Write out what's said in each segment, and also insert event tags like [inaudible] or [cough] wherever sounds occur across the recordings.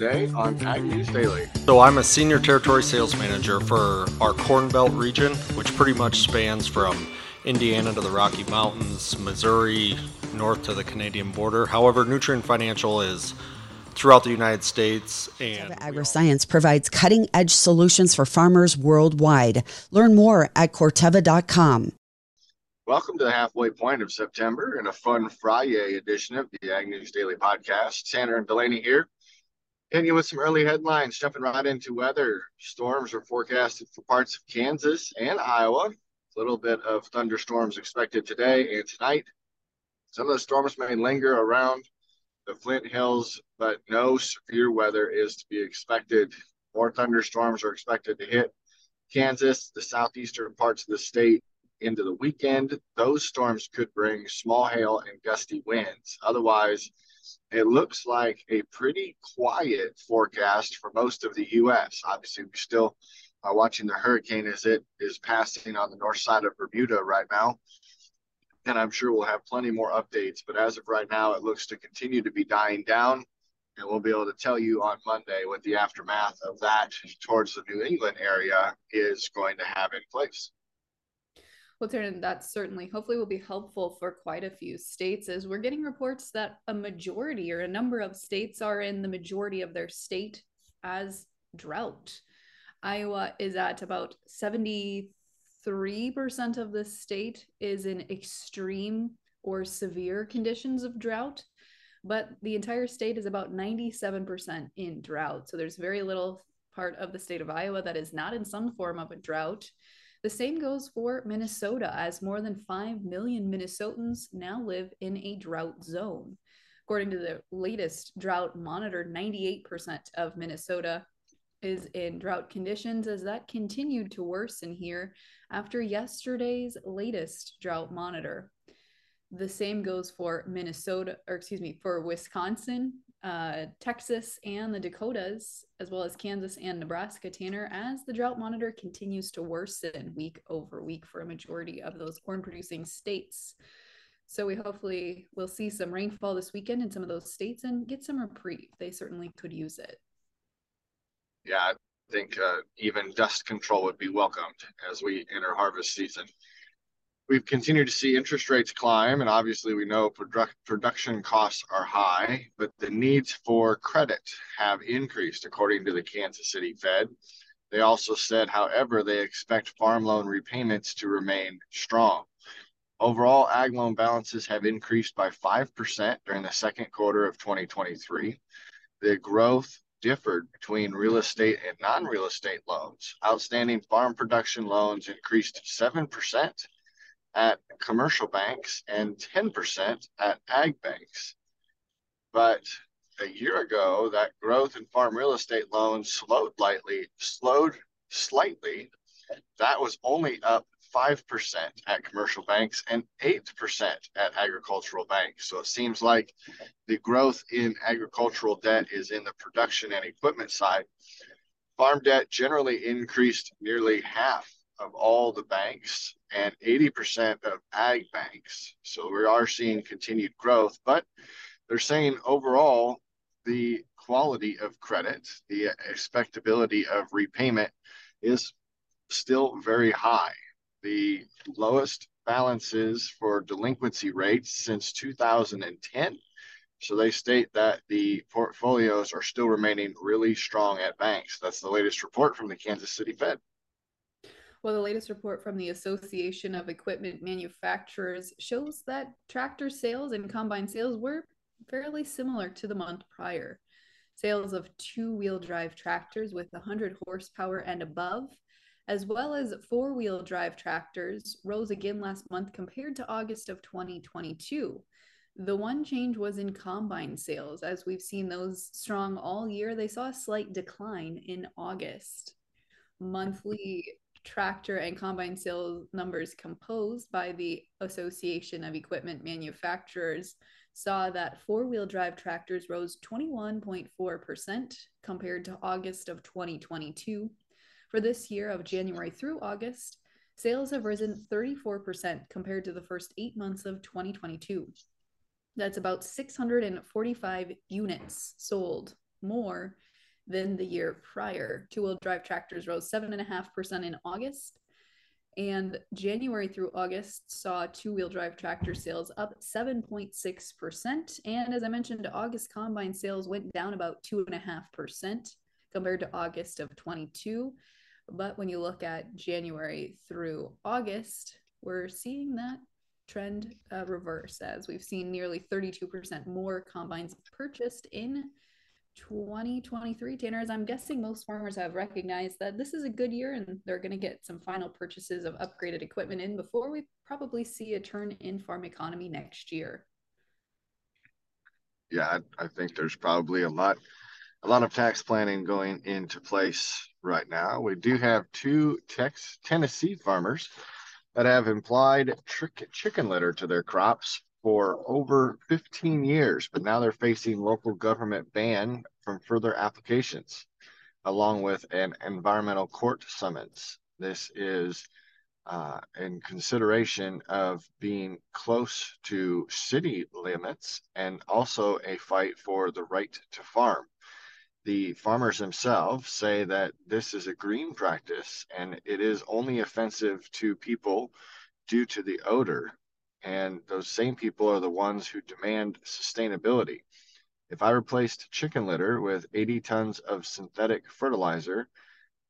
today on Ag News Daily. So, I'm a senior territory sales manager for our Corn Belt region, which pretty much spans from Indiana to the Rocky Mountains, Missouri, north to the Canadian border. However, Nutrien Financial is throughout the United States and AgriScience provides cutting edge solutions for farmers worldwide. Learn more at Corteva.com. Welcome to the halfway point of September and a fun Friday edition of the Ag News Daily Podcast. Tanner and Delaney here. Hitting you with some early headlines, jumping right into weather. Storms are forecasted for parts of Kansas and Iowa. A little bit of thunderstorms expected today and tonight. Some of the storms may linger around the Flint Hills, but no severe weather is to be expected. More thunderstorms are expected to hit Kansas, the southeastern parts of the state, into the weekend, those storms could bring small hail and gusty winds. Otherwise, it looks like a pretty quiet forecast for most of the U.S. Obviously, we're still are watching the hurricane as it is passing on the north side of Bermuda right now. And I'm sure we'll have plenty more updates. But as of right now, it looks to continue to be dying down. And we'll be able to tell you on Monday what the aftermath of that towards the New England area is going to have in place. Well, Taryn, that's certainly hopefully will be helpful for quite a few states as we're getting reports that a majority or a number of states are in the majority of their state as drought. Iowa is at about 73% of the state is in extreme or severe conditions of drought, but the entire state is about 97% in drought. So there's very little part of the state of Iowa that is not in some form of a drought. The same goes for Minnesota, as more than 5 million Minnesotans now live in a drought zone. According to the latest drought monitor, 98% of Minnesota is in drought conditions as that continued to worsen here after yesterday's latest drought monitor. The same goes for Minnesota, or excuse me, for Wisconsin, uh, Texas and the Dakotas, as well as Kansas and Nebraska, Tanner, as the drought monitor continues to worsen week over week for a majority of those corn producing states. So we hopefully will see some rainfall this weekend in some of those states and get some reprieve. They certainly could use it. Yeah, I think uh, even dust control would be welcomed as we enter harvest season we've continued to see interest rates climb, and obviously we know produ- production costs are high, but the needs for credit have increased, according to the Kansas City Fed. They also said, however, they expect farm loan repayments to remain strong. Overall, ag loan balances have increased by 5% during the second quarter of 2023. The growth differed between real estate and non real estate loans. Outstanding farm production loans increased 7% at commercial banks and 10% at ag banks. But a year ago, that growth in farm real estate loans slowed lightly, slowed slightly. That was only up 5% at commercial banks and 8% at agricultural banks. So it seems like the growth in agricultural debt is in the production and equipment side. Farm debt generally increased nearly half of all the banks and 80% of ag banks. So we are seeing continued growth, but they're saying overall the quality of credit, the expectability of repayment is still very high. The lowest balances for delinquency rates since 2010. So they state that the portfolios are still remaining really strong at banks. That's the latest report from the Kansas City Fed. Well, the latest report from the Association of Equipment Manufacturers shows that tractor sales and combine sales were fairly similar to the month prior. Sales of two wheel drive tractors with 100 horsepower and above, as well as four wheel drive tractors, rose again last month compared to August of 2022. The one change was in combine sales. As we've seen those strong all year, they saw a slight decline in August. Monthly tractor and combine sales numbers composed by the Association of Equipment Manufacturers saw that four wheel drive tractors rose 21.4% compared to August of 2022. For this year of January through August, sales have risen 34% compared to the first eight months of 2022. That's about 645 units sold more than the year prior. Two wheel drive tractors rose 7.5% in August. And January through August saw two wheel drive tractor sales up 7.6%. And as I mentioned, August combine sales went down about 2.5% compared to August of 22. But when you look at January through August, we're seeing that trend uh, reverse as we've seen nearly 32% more combines purchased in 2023 Tanner as I'm guessing most farmers have recognized that this is a good year and they're going to get some final purchases of upgraded equipment in before we probably see a turn in farm economy next year. Yeah, I, I think there's probably a lot a lot of tax planning going into place right now. We do have two Tex Tennessee farmers that have implied chicken litter to their crops for over 15 years, but now they're facing local government ban from further applications, along with an environmental court summons. This is uh, in consideration of being close to city limits and also a fight for the right to farm. The farmers themselves say that this is a green practice and it is only offensive to people due to the odor and those same people are the ones who demand sustainability. If I replaced chicken litter with 80 tons of synthetic fertilizer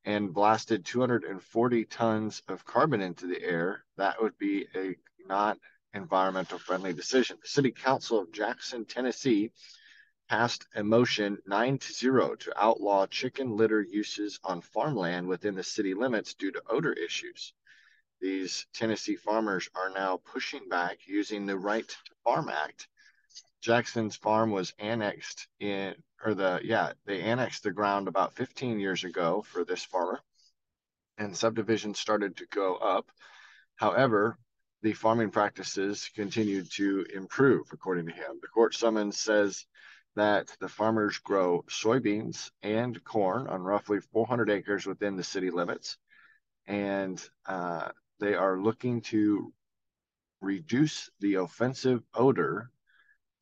and blasted 240 tons of carbon into the air, that would be a not environmental friendly decision. The City Council of Jackson, Tennessee passed a motion 9 to 0 to outlaw chicken litter uses on farmland within the city limits due to odor issues these Tennessee farmers are now pushing back using the Right to Farm Act. Jackson's farm was annexed in, or the, yeah, they annexed the ground about 15 years ago for this farmer, and subdivisions started to go up. However, the farming practices continued to improve, according to him. The court summons says that the farmers grow soybeans and corn on roughly 400 acres within the city limits. And uh, they are looking to reduce the offensive odor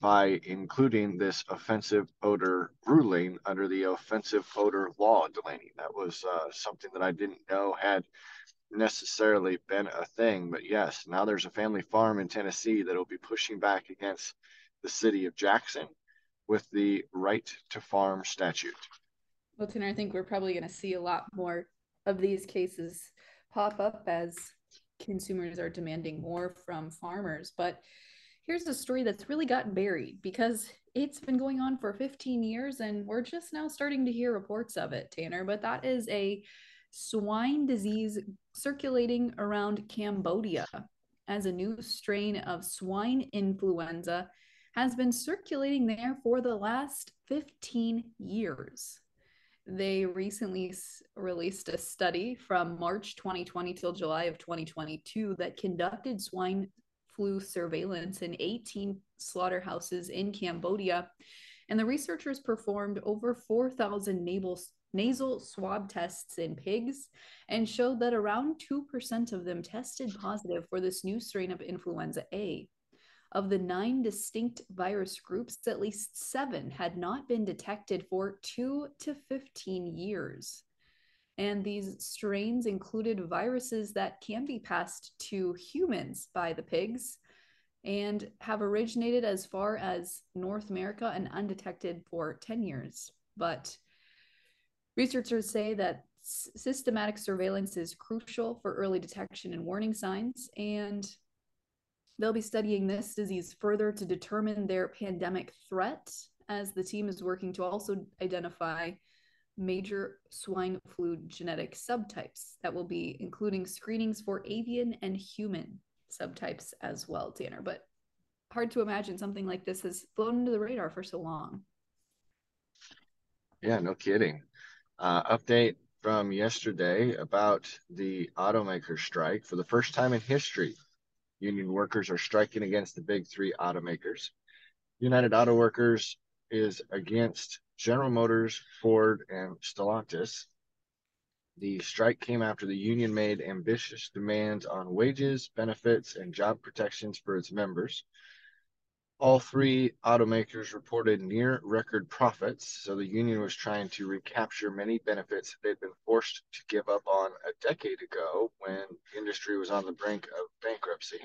by including this offensive odor ruling under the offensive odor law, Delaney. That was uh, something that I didn't know had necessarily been a thing. But yes, now there's a family farm in Tennessee that will be pushing back against the city of Jackson with the right to farm statute. Well, Tanner, I think we're probably going to see a lot more of these cases pop up as consumers are demanding more from farmers. But here's a story that's really gotten buried because it's been going on for 15 years and we're just now starting to hear reports of it, Tanner. But that is a swine disease circulating around Cambodia as a new strain of swine influenza has been circulating there for the last 15 years they recently released a study from March 2020 till July of 2022 that conducted swine flu surveillance in 18 slaughterhouses in Cambodia. And the researchers performed over 4,000 nasal, nasal swab tests in pigs and showed that around 2% of them tested positive for this new strain of influenza A. Of the nine distinct virus groups, at least seven had not been detected for two to 15 years. And these strains included viruses that can be passed to humans by the pigs and have originated as far as North America and undetected for 10 years. But researchers say that systematic surveillance is crucial for early detection and warning signs. And They'll be studying this disease further to determine their pandemic threat as the team is working to also identify major swine flu genetic subtypes that will be including screenings for avian and human subtypes as well, Tanner. But hard to imagine something like this has flown under the radar for so long. Yeah, no kidding. Uh, update from yesterday about the automaker strike. For the first time in history, Union workers are striking against the big three automakers. United Auto Workers is against General Motors, Ford, and Stellantis. The strike came after the union made ambitious demands on wages, benefits, and job protections for its members. All three automakers reported near record profits, so the union was trying to recapture many benefits they'd been forced to give up on a decade ago when the industry was on the brink of bankruptcy.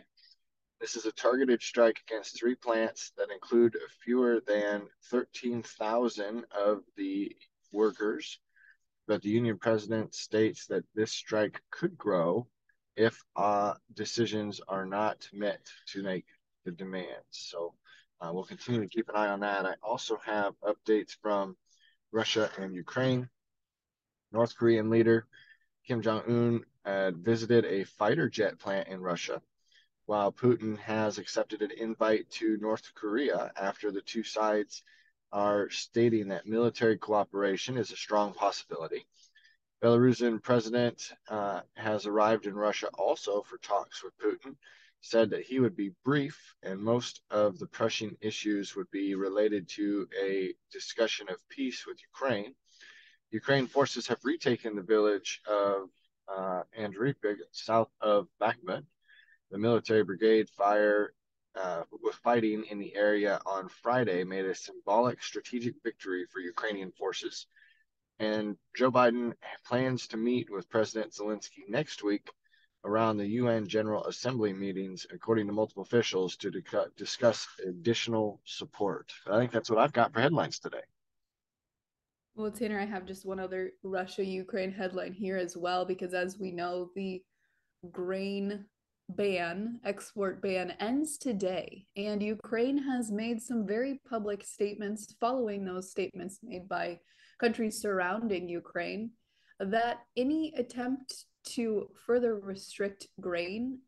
This is a targeted strike against three plants that include fewer than 13,000 of the workers. But the union president states that this strike could grow if uh, decisions are not met to make the demands. So uh, we'll continue to keep an eye on that. I also have updates from Russia and Ukraine. North Korean leader Kim Jong un had visited a fighter jet plant in Russia, while Putin has accepted an invite to North Korea after the two sides are stating that military cooperation is a strong possibility. Belarusian president uh, has arrived in Russia also for talks with Putin said that he would be brief and most of the pressing issues would be related to a discussion of peace with Ukraine. Ukraine forces have retaken the village of uh, south of Bakhmut. The military brigade fire uh, with fighting in the area on Friday made a symbolic strategic victory for Ukrainian forces. And Joe Biden plans to meet with President Zelensky next week around the UN General Assembly meetings, according to multiple officials, to discuss additional support. I think that's what I've got for headlines today. Well, Tanner, I have just one other Russia Ukraine headline here as well, because as we know, the grain ban, export ban, ends today. And Ukraine has made some very public statements following those statements made by countries surrounding Ukraine that any attempt to further restrict grain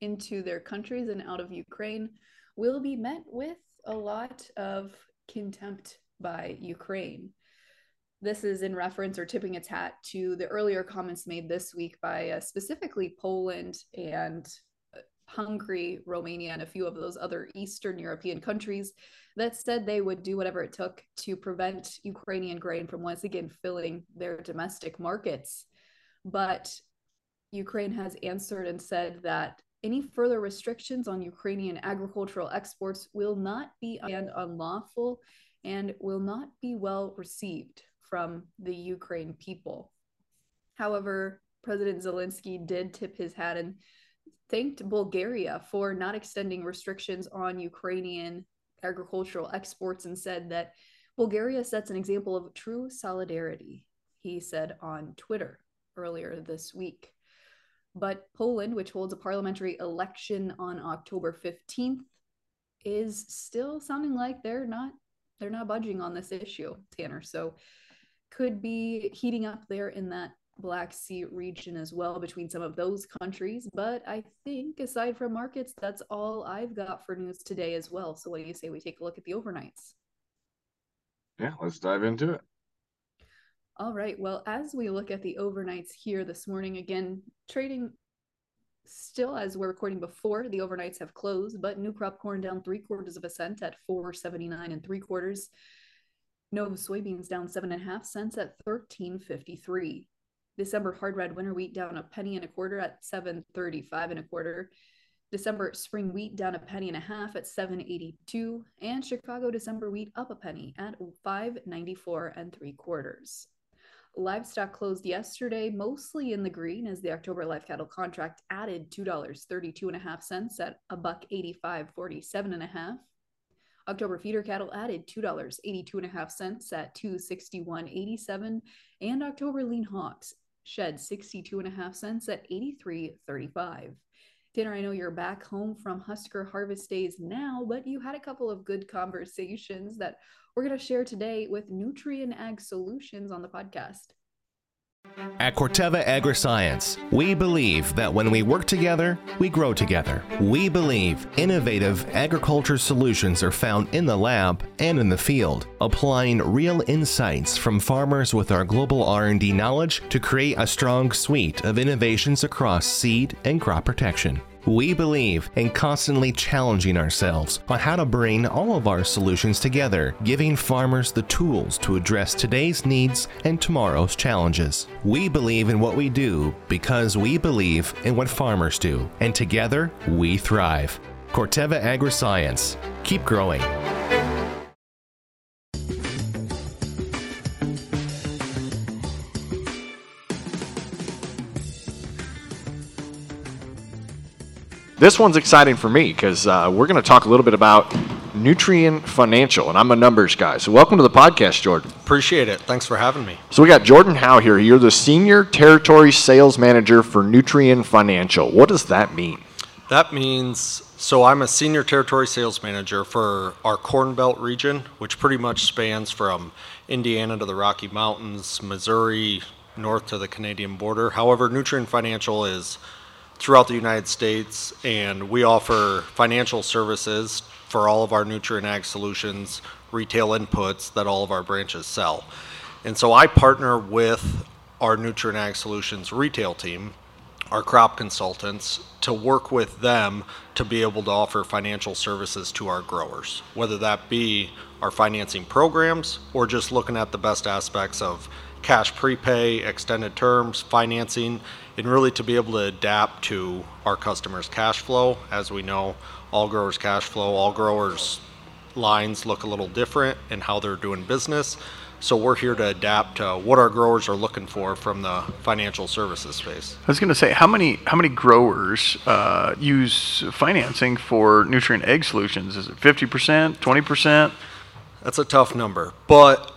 into their countries and out of Ukraine will be met with a lot of contempt by Ukraine. This is in reference or tipping its hat to the earlier comments made this week by uh, specifically Poland and uh, Hungary, Romania, and a few of those other Eastern European countries that said they would do whatever it took to prevent Ukrainian grain from once again filling their domestic markets. But Ukraine has answered and said that any further restrictions on Ukrainian agricultural exports will not be and unlawful and will not be well received from the Ukraine people. However, President Zelensky did tip his hat and thanked Bulgaria for not extending restrictions on Ukrainian agricultural exports and said that Bulgaria sets an example of true solidarity, he said on Twitter earlier this week. But Poland, which holds a parliamentary election on October 15th, is still sounding like they're not they're not budging on this issue, Tanner. So could be heating up there in that Black Sea region as well between some of those countries. But I think aside from markets, that's all I've got for news today as well. So what do you say we take a look at the overnights? Yeah, let's dive into it. All right. Well, as we look at the overnights here this morning, again, trading still as we're recording before the overnights have closed, but new crop corn down three quarters of a cent at 479 and three quarters. No soybeans down seven and a half cents at 1353. December hard red winter wheat down a penny and a quarter at 735 and a quarter. December spring wheat down a penny and a half at 782 and Chicago December wheat up a penny at 594 and three quarters. Livestock closed yesterday mostly in the green as the October live cattle contract added $2.32 and a half cents at a buck 85.47 and a half. October feeder cattle added $2.82 and a half cents at 261.87 and October lean hogs shed 62 and a half cents at 83.35. Tanner, I know you're back home from Husker Harvest Days now, but you had a couple of good conversations that we're going to share today with Nutrien Ag Solutions on the podcast. At Corteva Agriscience, we believe that when we work together, we grow together. We believe innovative agriculture solutions are found in the lab and in the field, applying real insights from farmers with our global R&D knowledge to create a strong suite of innovations across seed and crop protection. We believe in constantly challenging ourselves on how to bring all of our solutions together, giving farmers the tools to address today's needs and tomorrow's challenges. We believe in what we do because we believe in what farmers do, and together we thrive. Corteva Agriscience. Keep growing. This one's exciting for me because uh, we're going to talk a little bit about Nutrien Financial, and I'm a numbers guy. So, welcome to the podcast, Jordan. Appreciate it. Thanks for having me. So, we got Jordan Howe here. You're the Senior Territory Sales Manager for Nutrien Financial. What does that mean? That means so I'm a senior territory sales manager for our Corn Belt region, which pretty much spans from Indiana to the Rocky Mountains, Missouri, north to the Canadian border. However, Nutrien Financial is throughout the United States, and we offer financial services for all of our Nutrien Ag Solutions retail inputs that all of our branches sell. And so I partner with our Nutrien Ag Solutions retail team, our crop consultants, to work with them to be able to offer financial services to our growers, whether that be our financing programs or just looking at the best aspects of cash prepay, extended terms, financing, and really to be able to adapt to our customers' cash flow. As we know, all growers' cash flow, all growers' lines look a little different in how they're doing business. So we're here to adapt to what our growers are looking for from the financial services space. I was going to say, how many how many growers uh, use financing for Nutrien Ag Solutions? Is it fifty percent, twenty percent? That's a tough number, but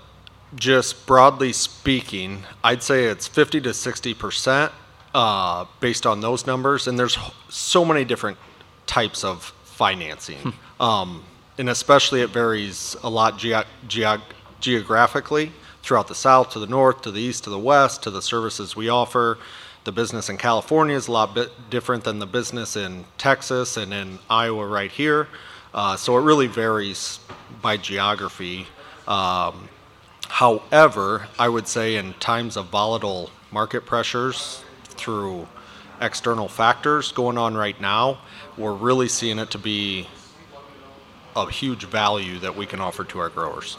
just broadly speaking, I'd say it's fifty to sixty percent uh, based on those numbers. And there's so many different types of financing, um, and especially it varies a lot ge- ge- geographically throughout the south to the north to the east to the west to the services we offer. The business in california is a lot bit different than the business in texas and in iowa right here. Uh, so it really varies by geography. Um, however i would say in times of volatile market pressures through external factors going on right now we're really seeing it to be a huge value that we can offer to our growers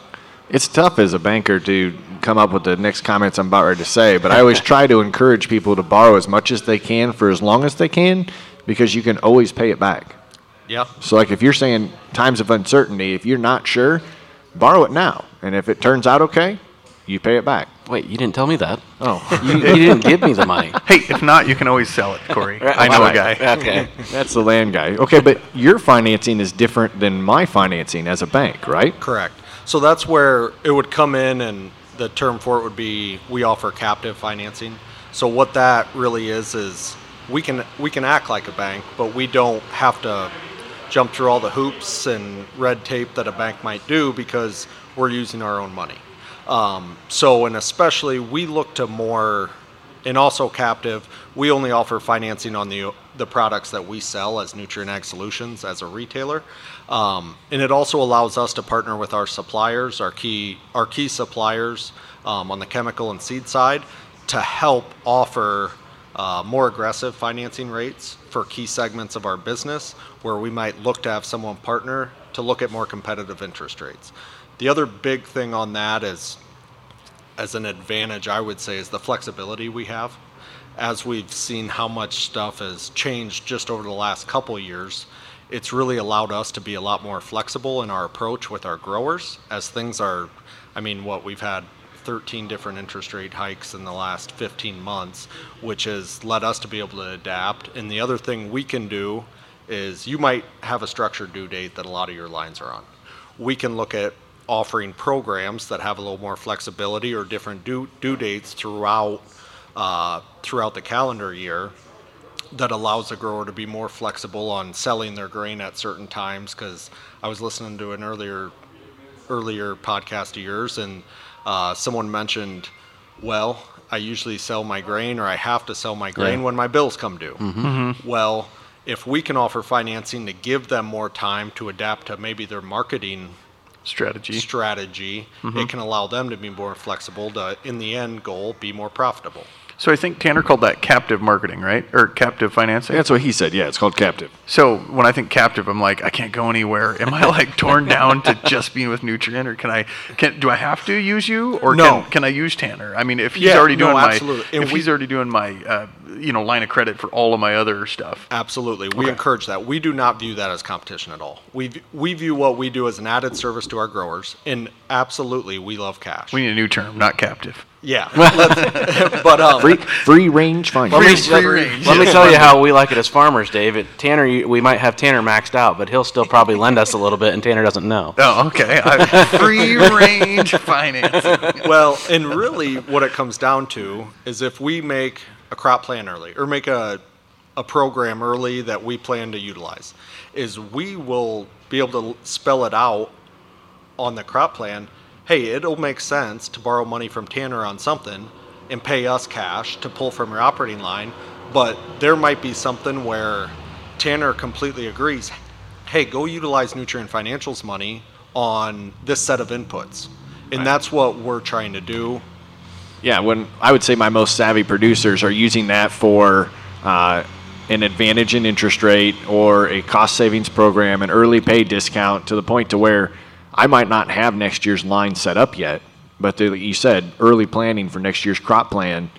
It's tough as a banker to come up with the next comments I'm about ready to say, but I always try to encourage people to borrow as much as they can for as long as they can because you can always pay it back. yeah So, like if you're saying times of uncertainty, if you're not sure, borrow it now. And if it turns out okay, you pay it back. Wait, you didn't tell me that. Oh, [laughs] You, you didn't give me the money. [laughs] Hey, if not, you can always sell it, Corey. I know a guy. Okay. [laughs] that's the land guy. Okay, but your financing is different than my financing as a bank, right? Correct. So that's where it would come in, and the term for it would be we offer captive financing. So what that really is is we can we can act like a bank, but we don't have to jump through all the hoops and red tape that a bank might do because we're using our own money. Um, so and especially we look to more and also captive, we only offer financing on the the products that we sell as Nutrien Ag Solutions as a retailer, um, and it also allows us to partner with our suppliers, our key our key suppliers um, on the chemical and seed side, to help offer uh, more aggressive financing rates for key segments of our business, where we might look to have someone partner to look at more competitive interest rates. The other big thing on that is as an advantage, I would say, is the flexibility we have. As we've seen how much stuff has changed just over the last couple years, it's really allowed us to be a lot more flexible in our approach with our growers as things are, I mean, what we've had 13 different interest rate hikes in the last 15 months, which has led us to be able to adapt. And the other thing we can do is you might have a structured due date that a lot of your lines are on. We can look at offering programs that have a little more flexibility or different due, due dates throughout uh, throughout the calendar year that allows the grower to be more flexible on selling their grain at certain times because I was listening to an earlier earlier podcast of yours and uh, someone mentioned well I usually sell my grain or I have to sell my grain when my bills come due. Mm-hmm. Mm-hmm. Well if we can offer financing to give them more time to adapt to maybe their marketing Strategy. strategy, mm-hmm. it can allow them to be more flexible to, in the end goal, be more profitable. So I think Tanner called that captive marketing, right? Or captive financing. That's what he said. Yeah, it's called captive. So when I think captive, I'm like, I can't go anywhere. Am I like [laughs] torn down to just being with Nutrien, or can I? Can do I have to use you, or No. can, can I use Tanner? I mean, if he's Yeah, already no, doing my, absolutely. And if we- he's already doing my, uh, you know, line of credit for all of my other stuff. Absolutely. We encourage that. We do not view that as competition at all. We, we view what we do as an added service to our growers, and absolutely, we love cash. We need a new term, not captive. Yeah. [laughs] But um, Free free range Let finance. me, Free let, range, let me tell you how we like it as farmers, David. Tanner, you, we might have Tanner maxed out, but he'll still probably lend us a little bit, and Tanner doesn't know. Oh, okay. I, free range financing. [laughs] well, and really, what it comes down to is if we make a crop plan early or make a a program early that we plan to utilize, is we will be able to spell it out on the crop plan. Hey, it'll make sense to borrow money from Tanner on something and pay us cash to pull from your operating line, but there might be something where Tanner completely agrees. Hey, go utilize Nutrien Financials money on this set of inputs. And that's what we're trying to do. Yeah, when I would say my most savvy producers are using that for uh, an advantage in interest rate or a cost savings program, an early pay discount to the point to where I might not have next year's line set up yet, but the, you said early planning for next year's crop plan,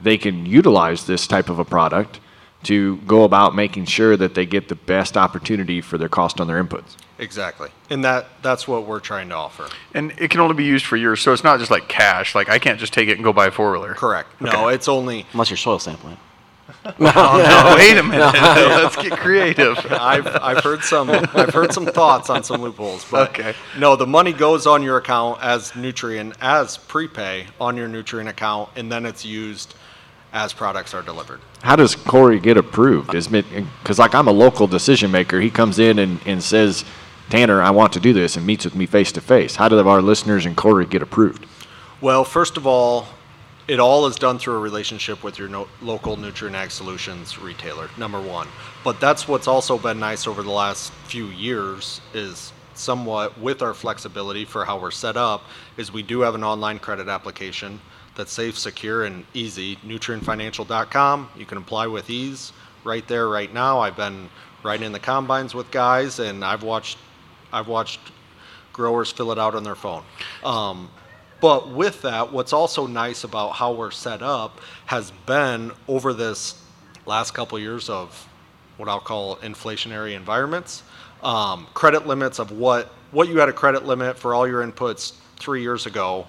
they can utilize this type of a product to go about making sure that they get the best opportunity for their cost on their inputs. Exactly. And that that's what we're trying to offer. And it can only be used for years, so it's not just like cash. Like I can't just take it and go buy a four wheeler. Correct. No, it's only Unless you're soil sampling. [laughs] Oh, [laughs] wait a minute. Let's get creative. I've I've heard some I've heard some thoughts on some loopholes, but Okay. no, the money goes on your account as Nutrien as prepay on your Nutrien account, and then it's used as products are delivered. How does Corey get approved? Is because like I'm a local decision maker. He comes in and, and says, Tanner, I want to do this, and meets with me face to face. How do our listeners and Corey get approved? Well, first of all, it all is done through a relationship with your no- local Nutrien Ag Solutions retailer, number one. But that's what's also been nice over the last few years is somewhat with our flexibility for how we're set up is we do have an online credit application that's safe, secure, and easy. NutrienFinancial.com. You can apply with ease right there, right now. I've been riding in the combines with guys, and I've watched, I've watched growers fill it out on their phone. Um, but with that, what's also nice about how we're set up has been over this last couple years of what I'll call inflationary environments, um, credit limits of what what you had a credit limit for all your inputs three years ago.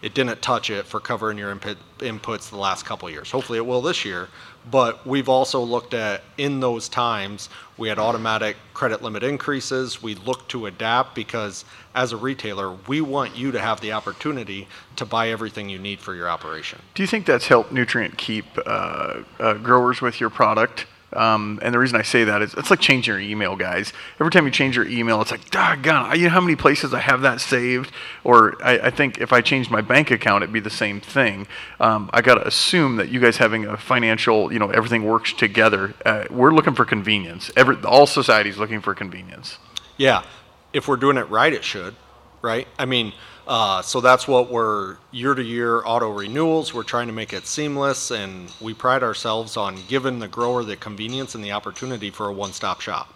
It didn't touch it for covering your input, inputs the last couple years. Hopefully, it will this year. But we've also looked at in those times we had automatic credit limit increases. We looked to adapt because as a retailer, we want you to have the opportunity to buy everything you need for your operation. Do you think that's helped Nutrien keep uh, uh, growers with your product? Um, and the reason I say that is it's like changing your email, guys. Every time you change your email, it's like, doggone, you know how many places I have that saved? Or I, I think if I changed my bank account, it'd be the same thing. Um, I got to assume that you guys having a financial, you know, everything works together. Uh, we're looking for convenience. Every, all society's looking for convenience. Yeah, if we're doing it right, it should, right? I mean, uh, so that's what we're year to year auto renewals. We're trying to make it seamless, and we pride ourselves on giving the grower the convenience and the opportunity for a one stop shop.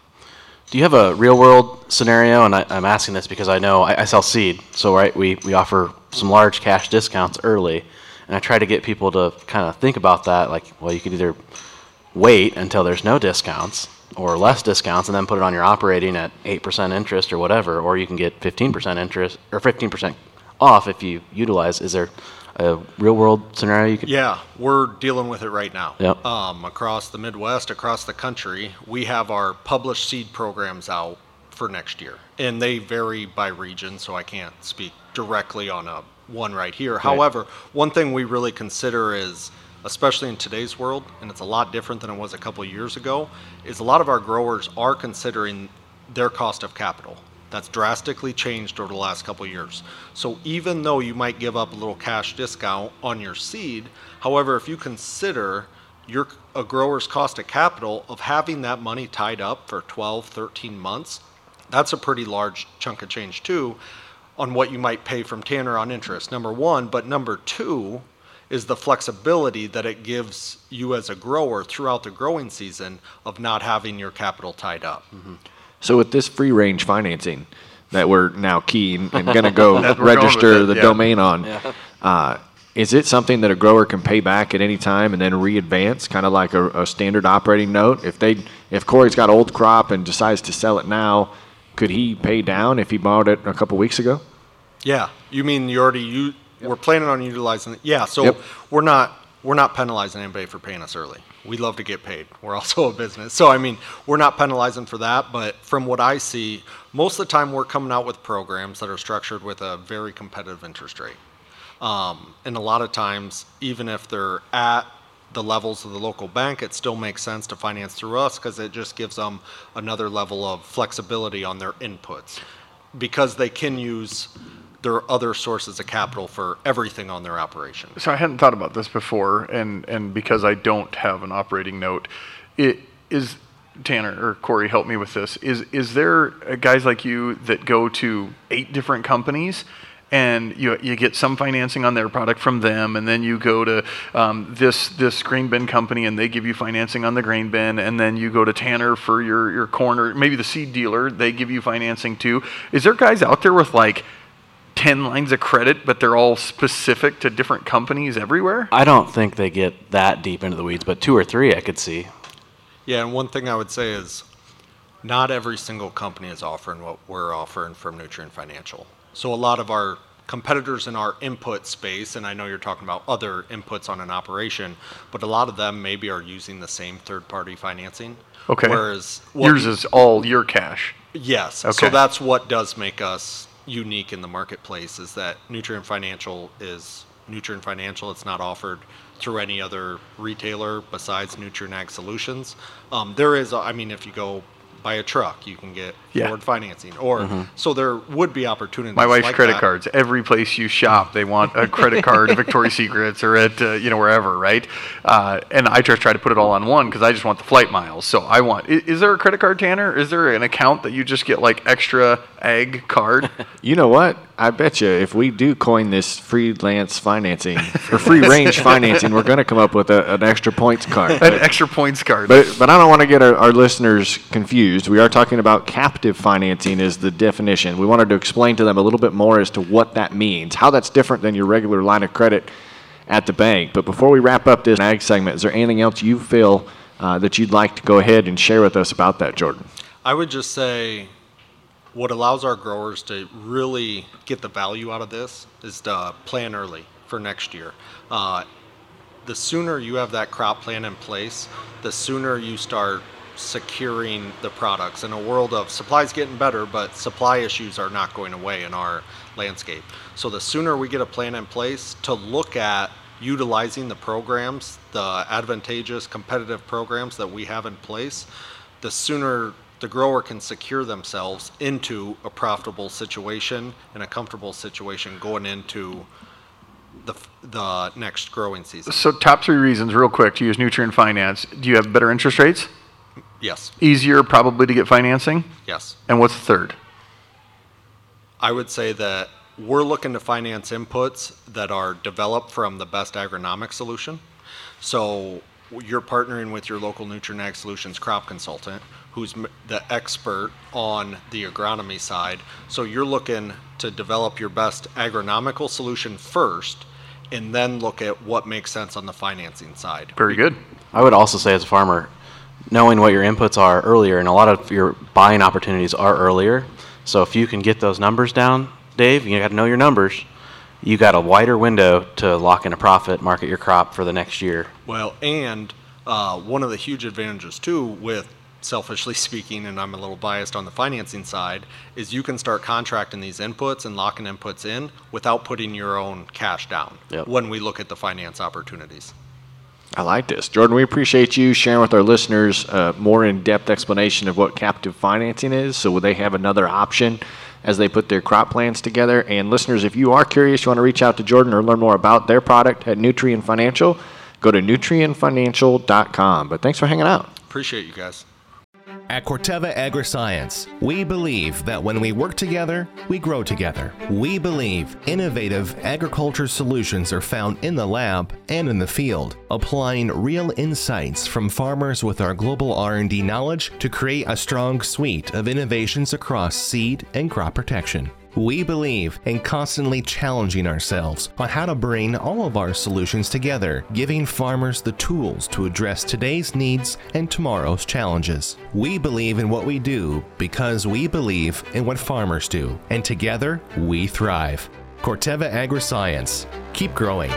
Do you have a real world scenario? And I, I'm asking this because I know I, I sell seed. So, right, we, we offer some large cash discounts early. And I try to get people to kind of think about that. Like, well, you could either wait until there's no discounts or less discounts and then put it on your operating at 8% interest or whatever. Or you can get 15% interest or 15% off if you utilize. Is there a real world scenario you could? Yeah, we're dealing with it right now. Yep. Um, across the Midwest, across the country, we have our published seed programs out for next year, and they vary by region, so I can't speak directly on a one right here. However, one thing we really consider is, especially in today's world, and it's a lot different than it was a couple years ago, is a lot of our growers are considering their cost of capital. That's drastically changed over the last couple years. So even though you might give up a little cash discount on your seed, however, if you consider your a grower's cost of capital of having that money tied up for 12, 13 months, that's a pretty large chunk of change too on what you might pay from Tanner on interest. Number 1, but number 2 is the flexibility that it gives you as a grower throughout the growing season of not having your capital tied up. So with this free range financing that we're now keen and going to go [laughs] That we're going register it, the yeah. domain on, uh, is it something that a grower can pay back at any time and then re-advance, kind of like a, a standard operating note? If they, if Corey's got old crop and decides to sell it now, could he pay down if he borrowed it a couple weeks ago? Yeah, you mean you already you we're planning on utilizing it. Yeah, so Yep. we're not we're not penalizing anybody for paying us early. We love to get paid. We're [laughs] also a business. So I mean, we're not penalizing for that, but from what I see, most of the time we're coming out with programs that are structured with a very competitive interest rate. Um, and a lot of times, even if they're at the levels of the local bank, it still makes sense to finance through us because it just gives them another level of flexibility on their inputs because they can use their other sources of capital for everything on their operation. So I hadn't thought about this before, and, and because I don't have an operating note, it is Tanner or Corey, help me with this. Is is there guys like you that go to eight different companies? And you, you get some financing on their product from them, and then you go to um, this this grain bin company, and they give you financing on the grain bin, and then you go to Tanner for your your corn, or maybe the seed dealer, they give you financing too. Is there guys out there with like 10 lines of credit, but they're all specific to different companies everywhere? I don't think they get that deep into the weeds, but two or three I could see. Yeah, and one thing I would say is not every single company is offering what we're offering from Nutrien Financial. So a lot of our competitors in our input space, and I know you're talking about other inputs on an operation, but a lot of them maybe are using the same third-party financing. Okay. Whereas what Yours is all your cash. Yes. Okay. So that's what does make us unique in the marketplace is that Nutrien Financial is Nutrien Financial. It's not offered through any other retailer besides Nutrien Ag Solutions. Um, there is, I mean, if you go buy a truck, you can get Yeah. Ford financing, or so there would be opportunities. My wife's like credit that. cards. Every place you shop, they want a credit card [laughs] Victoria's Secrets or at uh, you know wherever, right? Uh, and I just try to put it all on one because I just want the flight miles. So I want. Is, is there a credit card, Tanner? Is there an account that you just get like extra egg card? [laughs] You know what? I bet you if we do coin this freelance financing or free range [laughs] financing, we're going to come up with a, an extra points card. An extra points card. But, but I don't want to get our, our listeners confused. We are talking about captive financing is the definition. We wanted to explain to them a little bit more as to what that means, how that's different than your regular line of credit at the bank. But before we wrap up this ag segment, is there anything else you feel uh, that you'd like to go ahead and share with us about that, Jordan? I would just say what allows our growers to really get the value out of this is to plan early for next year. Uh, the sooner you have that crop plan in place, the sooner you start securing the products. In a world of supplies getting better, but supply issues are not going away in our landscape. So the sooner we get a plan in place to look at utilizing the programs, the advantageous competitive programs that we have in place, the sooner the grower can secure themselves into a profitable situation and a comfortable situation going into the, the next growing season. so top three reasons, real quick, to use Nutrien finance. Do you have better interest rates? Yes, Easier probably to get financing. yes. And what's the third? I would say that we're looking to finance inputs that are developed from the best agronomic solution. So you're partnering with your local Nutrient Ag Solutions crop consultant, who's the expert on the agronomy side. So you're looking to develop your best agronomical solution first, and then look at what makes sense on the financing side. Very good. I would also say as a farmer, knowing what your inputs are earlier, and a lot of your buying opportunities are earlier. So if you can get those numbers down, Dave, you got to know your numbers. You got a wider window to lock in a profit, market your crop for the next year. Well, and uh, one of the huge advantages too, with selfishly [laughs] speaking, and I'm a little biased on the financing side, is you can start contracting these inputs and locking inputs in without putting your own cash down Yep. when we look at the finance opportunities. I like this. Jordan, we appreciate you sharing with our listeners a more in depth explanation of what captive financing is so will they have another option as they put their crop plans together. And listeners, if you are curious, you want to reach out to Jordan or learn more about their product at Nutrien Financial, go to nutrienfinancial.com. But thanks for hanging out. Appreciate you guys. At Corteva Agriscience, we believe that when we work together, we grow together. We believe innovative agriculture solutions are found in the lab and in the field, applying real insights from farmers with our global R&D knowledge to create a strong suite of innovations across seed and crop protection. We believe in constantly challenging ourselves on how to bring all of our solutions together, giving farmers the tools to address today's needs and tomorrow's challenges. We believe in what we do because we believe in what farmers do, and together we thrive. Corteva Agriscience. Keep growing.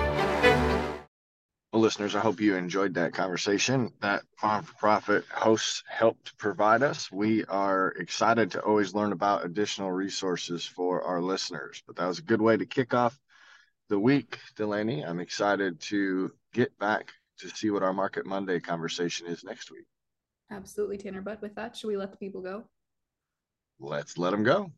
Listeners, I hope you enjoyed that conversation that Farm for Profit hosts helped provide us. We are excited to always learn about additional resources for our listeners. But that was a good way to kick off the week, Delaney. I'm excited to get back to see what our Market Monday conversation is next week. Absolutely, Tanner. But with that, should we let the people go? Let's let them go.